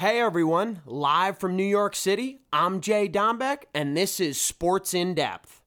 Hey everyone, live from New York City, I'm Jay Dombeck, and this is Sports in Depth.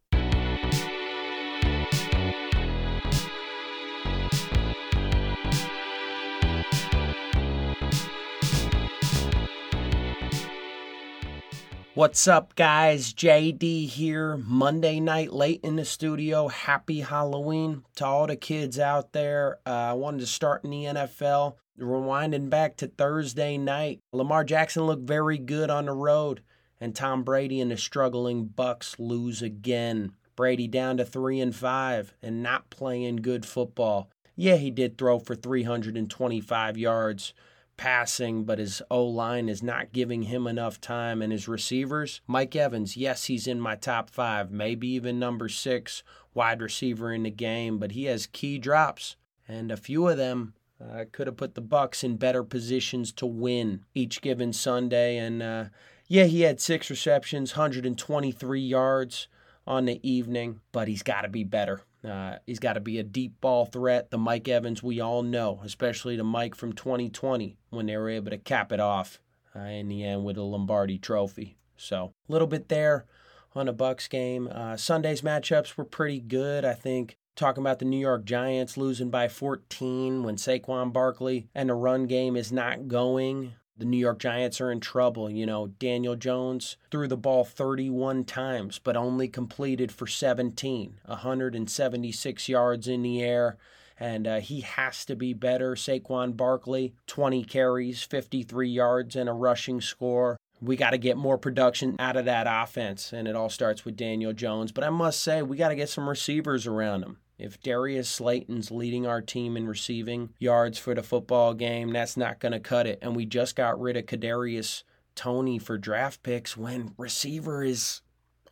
What's up, guys? JD here. Monday night late in the studio. Happy Halloween to all the kids out there. Uh, I wanted to start in the NFL. Rewinding back to Thursday night, Lamar Jackson looked very good on the road, and Tom Brady and the struggling Bucks lose again. Brady down to three and five and not playing good football. Yeah, he did throw for 325 yards passing, but his O line is not giving him enough time. And his receivers, Mike Evans, yes, he's in my top five, maybe even number six wide receiver in the game, but he has key drops, and a few of them uh, could have put the Bucks in better positions to win each given Sunday. And uh, yeah, he had six receptions, 123 yards on the evening, but he's got to be better. Uh, he's got to be a deep ball threat. The Mike Evans we all know, especially the Mike from 2020 when they were able to cap it off uh, in the end with a Lombardi Trophy. So a little bit there on a Bucks game. Uh, Sunday's matchups were pretty good. I think talking about the New York Giants losing by 14 when Saquon Barkley and the run game is not going the New York Giants are in trouble. You know, Daniel Jones threw the ball 31 times, but only completed for 17, 176 yards in the air. And uh, he has to be better. Saquon Barkley, 20 carries, 53 yards, and a rushing score. We got to get more production out of that offense, and it all starts with Daniel Jones. But I must say, we got to get some receivers around him. If Darius Slayton's leading our team in receiving yards for the football game, that's not going to cut it. And we just got rid of Kadarius Toney for draft picks when receiver is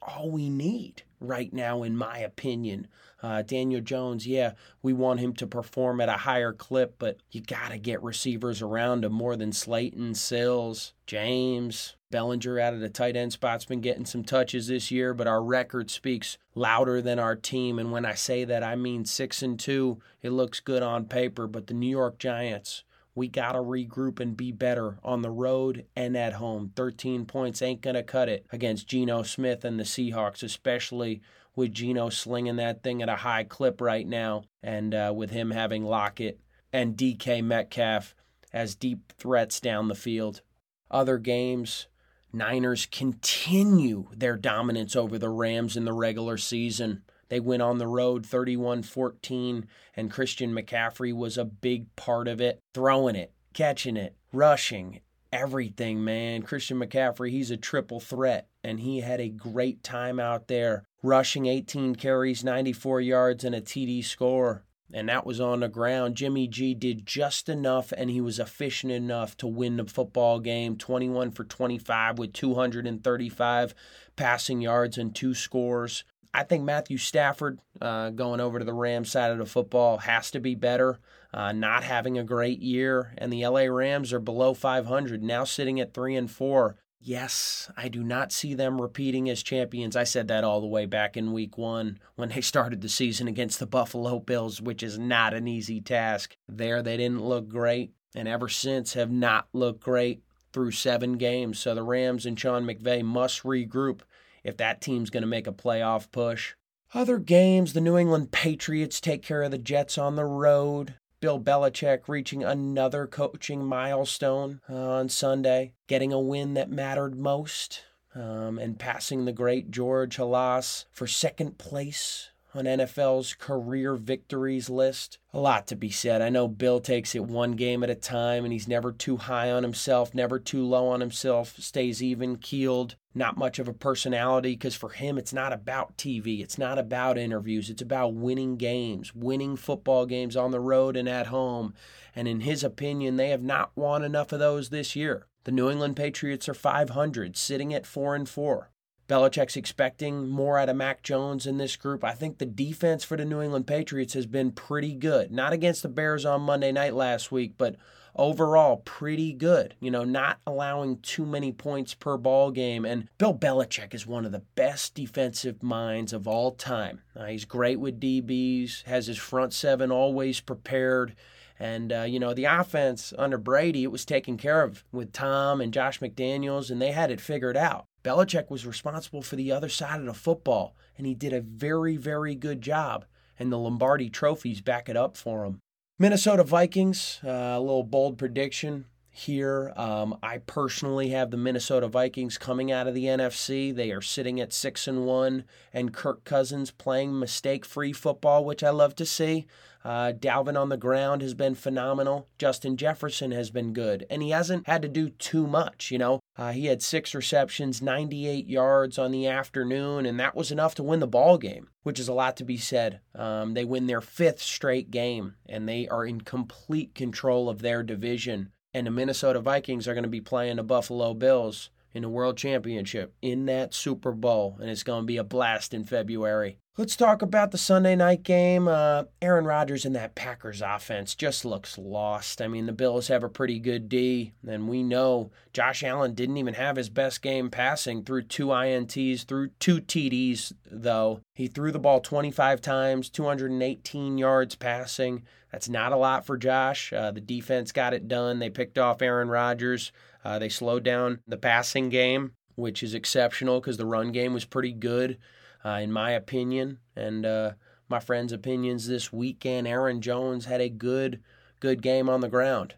all we need right now, in my opinion. Uh, Daniel Jones, yeah, we want him to perform at a higher clip, but you got to get receivers around him more than Slayton, Sills, James, Bellinger out of the tight end spot's been getting some touches this year, but our record speaks louder than our team. And when I say that, I mean six and two. It looks good on paper, but the New York Giants, we got to regroup and be better on the road and at home. 13 points ain't going to cut it against Geno Smith and the Seahawks, especially with Geno slinging that thing at a high clip right now, and uh, with him having Lockett and DK Metcalf as deep threats down the field. Other games, Niners continue their dominance over the Rams in the regular season. They went on the road 31 14, and Christian McCaffrey was a big part of it, throwing it, catching it, rushing, everything, man. Christian McCaffrey, he's a triple threat, and he had a great time out there, rushing 18 carries, 94 yards, and a TD score and that was on the ground. Jimmy G did just enough and he was efficient enough to win the football game 21 for 25 with 235 passing yards and two scores. I think Matthew Stafford uh, going over to the Rams side of the football has to be better. Uh, not having a great year, and the LA Rams are below 500, now sitting at three and four. Yes, I do not see them repeating as champions. I said that all the way back in week one when they started the season against the Buffalo Bills, which is not an easy task. There, they didn't look great, and ever since have not looked great through seven games. So the Rams and Sean McVay must regroup if that team's going to make a playoff push. Other games, the New England Patriots take care of the Jets on the road. Bill Belichick reaching another coaching milestone uh, on Sunday, getting a win that mattered most, um, and passing the great George Halas for second place on NFL's career victories list. A lot to be said. I know Bill takes it one game at a time and he's never too high on himself, never too low on himself, stays even keeled, not much of a personality because for him it's not about TV, it's not about interviews, it's about winning games, winning football games on the road and at home. And in his opinion, they have not won enough of those this year. The New England Patriots are 500, sitting at 4 and 4. Belichick's expecting more out of Mac Jones in this group. I think the defense for the New England Patriots has been pretty good. Not against the Bears on Monday night last week, but overall pretty good. You know, not allowing too many points per ball game. And Bill Belichick is one of the best defensive minds of all time. Uh, he's great with DBs, has his front seven always prepared And, uh, you know, the offense under Brady, it was taken care of with Tom and Josh McDaniels, and they had it figured out. Belichick was responsible for the other side of the football, and he did a very, very good job. And the Lombardi trophies back it up for him. Minnesota Vikings, uh, a little bold prediction here. Um, I personally have the Minnesota Vikings coming out of the NFC. They are sitting at six and one, and Kirk Cousins playing mistake-free football, which I love to see. Uh, Dalvin on the ground has been phenomenal. Justin Jefferson has been good, and he hasn't had to do too much. You know, uh, he had six receptions, 98 yards on the afternoon, and that was enough to win the ball game, which is a lot to be said. Um, they win their fifth straight game, and they are in complete control of their division and the Minnesota Vikings are going to be playing the Buffalo Bills in the World Championship in that Super Bowl, and it's going to be a blast in February. Let's talk about the Sunday night game. Uh, Aaron Rodgers and that Packers offense just looks lost. I mean, the Bills have a pretty good D, and we know Josh Allen didn't even have his best game passing threw two INTs, threw two TDs, though. He threw the ball 25 times, 218 yards passing. That's not a lot for Josh. Uh, the defense got it done. They picked off Aaron Rodgers. Uh, they slowed down the passing game, which is exceptional because the run game was pretty good uh, in my opinion, and uh, my friends' opinions this weekend. Aaron Jones had a good, good game on the ground.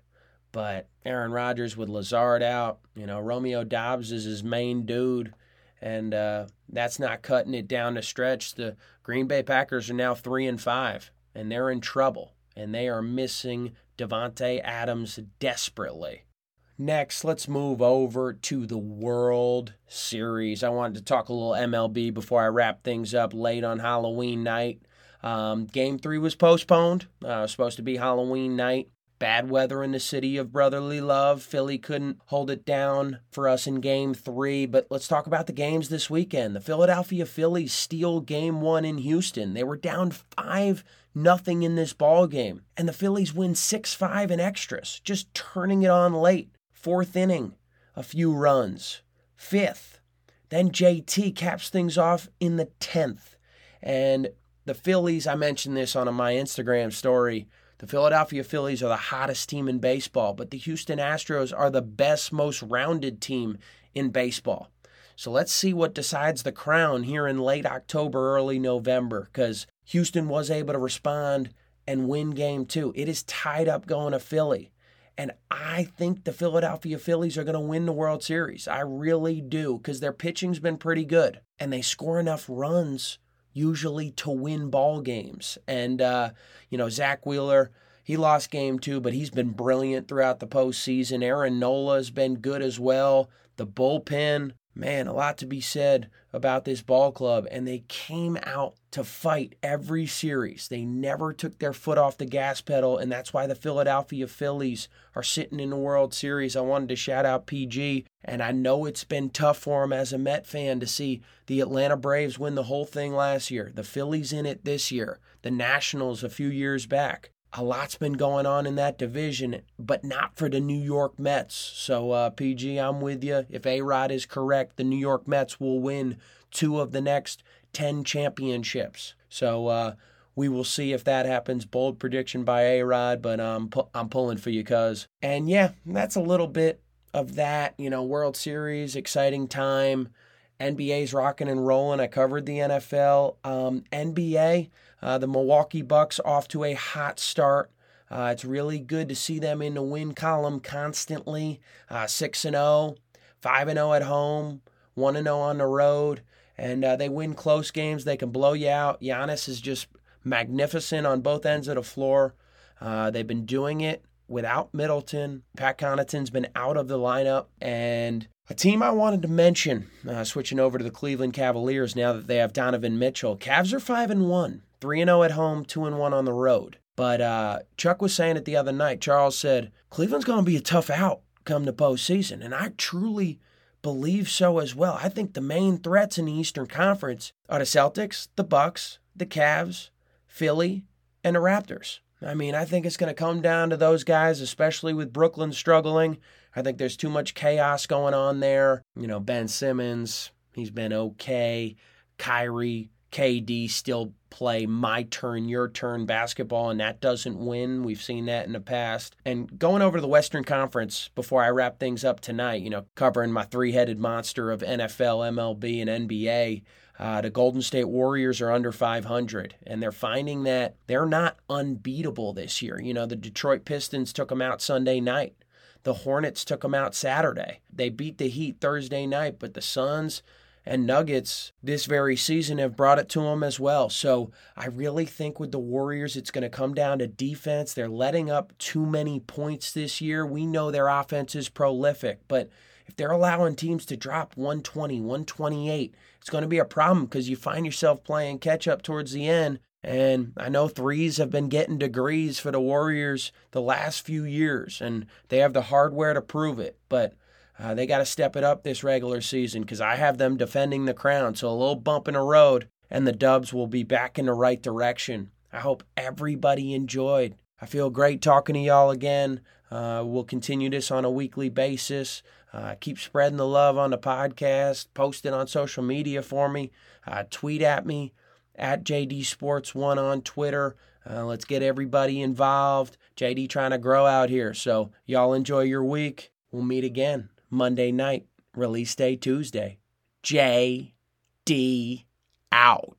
But Aaron Rodgers with Lazard out, you know, Romeo Doubs is his main dude, and uh, that's not cutting it down to stretch. The Green Bay Packers are now three and five, and they're in trouble, and they are missing Davante Adams desperately. Next, let's move over to the World Series. I wanted to talk a little MLB before I wrap things up late on Halloween night. Um, game three was postponed. Uh, was supposed to be Halloween night. Bad weather in the city of brotherly love. Philly couldn't hold it down for us in game three. But let's talk about the games this weekend. The Philadelphia Phillies steal game one in Houston. They were down five nothing in this ball game. And the Phillies win 6 5 in extras, just turning it on late. Fourth inning, a few runs. Fifth, then JT caps things off in the 10th. And the Phillies, I mentioned this on my Instagram story. The Philadelphia Phillies are the hottest team in baseball, but the Houston Astros are the best, most rounded team in baseball. So let's see what decides the crown here in late October, early November, because Houston was able to respond and win game two. It is tied up going to Philly. And I think the Philadelphia Phillies are going to win the World Series. I really do because their pitching's been pretty good and they score enough runs usually to win ball games. And, uh, you know, Zack Wheeler, he lost game two, but he's been brilliant throughout the postseason. Aaron Nola has been good as well. The bullpen, man, a lot to be said about this ball club. And they came out to fight every series. They never took their foot off the gas pedal. And that's why the Philadelphia Phillies are sitting in the World Series. I wanted to shout out PG. And I know it's been tough for him as a Met fan to see the Atlanta Braves win the whole thing last year, the Phillies in it this year, the Nationals a few years back a lot's been going on in that division, but not for the New York Mets. So, uh, PG, I'm with you. If A Rod is correct, the New York Mets will win two of the next 10 championships. So, uh, we will see if that happens. Bold prediction by A Rod, but um, pu- I'm pulling for you, cuz. And yeah, that's a little bit of that. You know, World Series, exciting time. NBA's rocking and rolling. I covered the NFL. Um, NBA, uh, the Milwaukee Bucks off to a hot start. Uh, it's really good to see them in the win column constantly. Uh, 6 and 0, 5 and 0 at home, 1 and 0 on the road. And uh, they win close games. They can blow you out. Giannis is just magnificent on both ends of the floor. Uh, they've been doing it without Middleton. Pat Connaughton's been out of the lineup. And a team I wanted to mention, uh, switching over to the Cleveland Cavaliers now that they have Donovan Mitchell. Cavs are 5 and 1. 3 0 at home, 2 and 1 on the road. But uh, Chuck was saying it the other night. Charles said, Cleveland's going to be a tough out come the postseason. And I truly believe so as well. I think the main threats in the Eastern Conference are the Celtics, the Bucks, the Cavs, Philly, and the Raptors. I mean, I think it's going to come down to those guys, especially with Brooklyn struggling. I think there's too much chaos going on there. You know, Ben Simmons, he's been okay. Kyrie, KD still play my turn, your turn basketball, and that doesn't win. We've seen that in the past. And going over to the Western Conference before I wrap things up tonight, you know, covering my three headed monster of NFL, MLB, and NBA. Uh, the Golden State Warriors are under 500, and they're finding that they're not unbeatable this year. You know, the Detroit Pistons took them out Sunday night. The Hornets took them out Saturday. They beat the Heat Thursday night, but the Suns and Nuggets this very season have brought it to them as well. So I really think with the Warriors, it's going to come down to defense. They're letting up too many points this year. We know their offense is prolific, but if they're allowing teams to drop 120, 128, it's going to be a problem because you find yourself playing catch up towards the end. And I know threes have been getting degrees for the Warriors the last few years, and they have the hardware to prove it. But uh, they got to step it up this regular season because I have them defending the crown. So a little bump in the road, and the Dubs will be back in the right direction. I hope everybody enjoyed. I feel great talking to y'all again. Uh, we'll continue this on a weekly basis. Uh, keep spreading the love on the podcast. Post it on social media for me. Uh, tweet at me at JD Sports One on Twitter. Uh, let's get everybody involved. JD trying to grow out here. So y'all enjoy your week. We'll meet again Monday night. Release day Tuesday. JD out.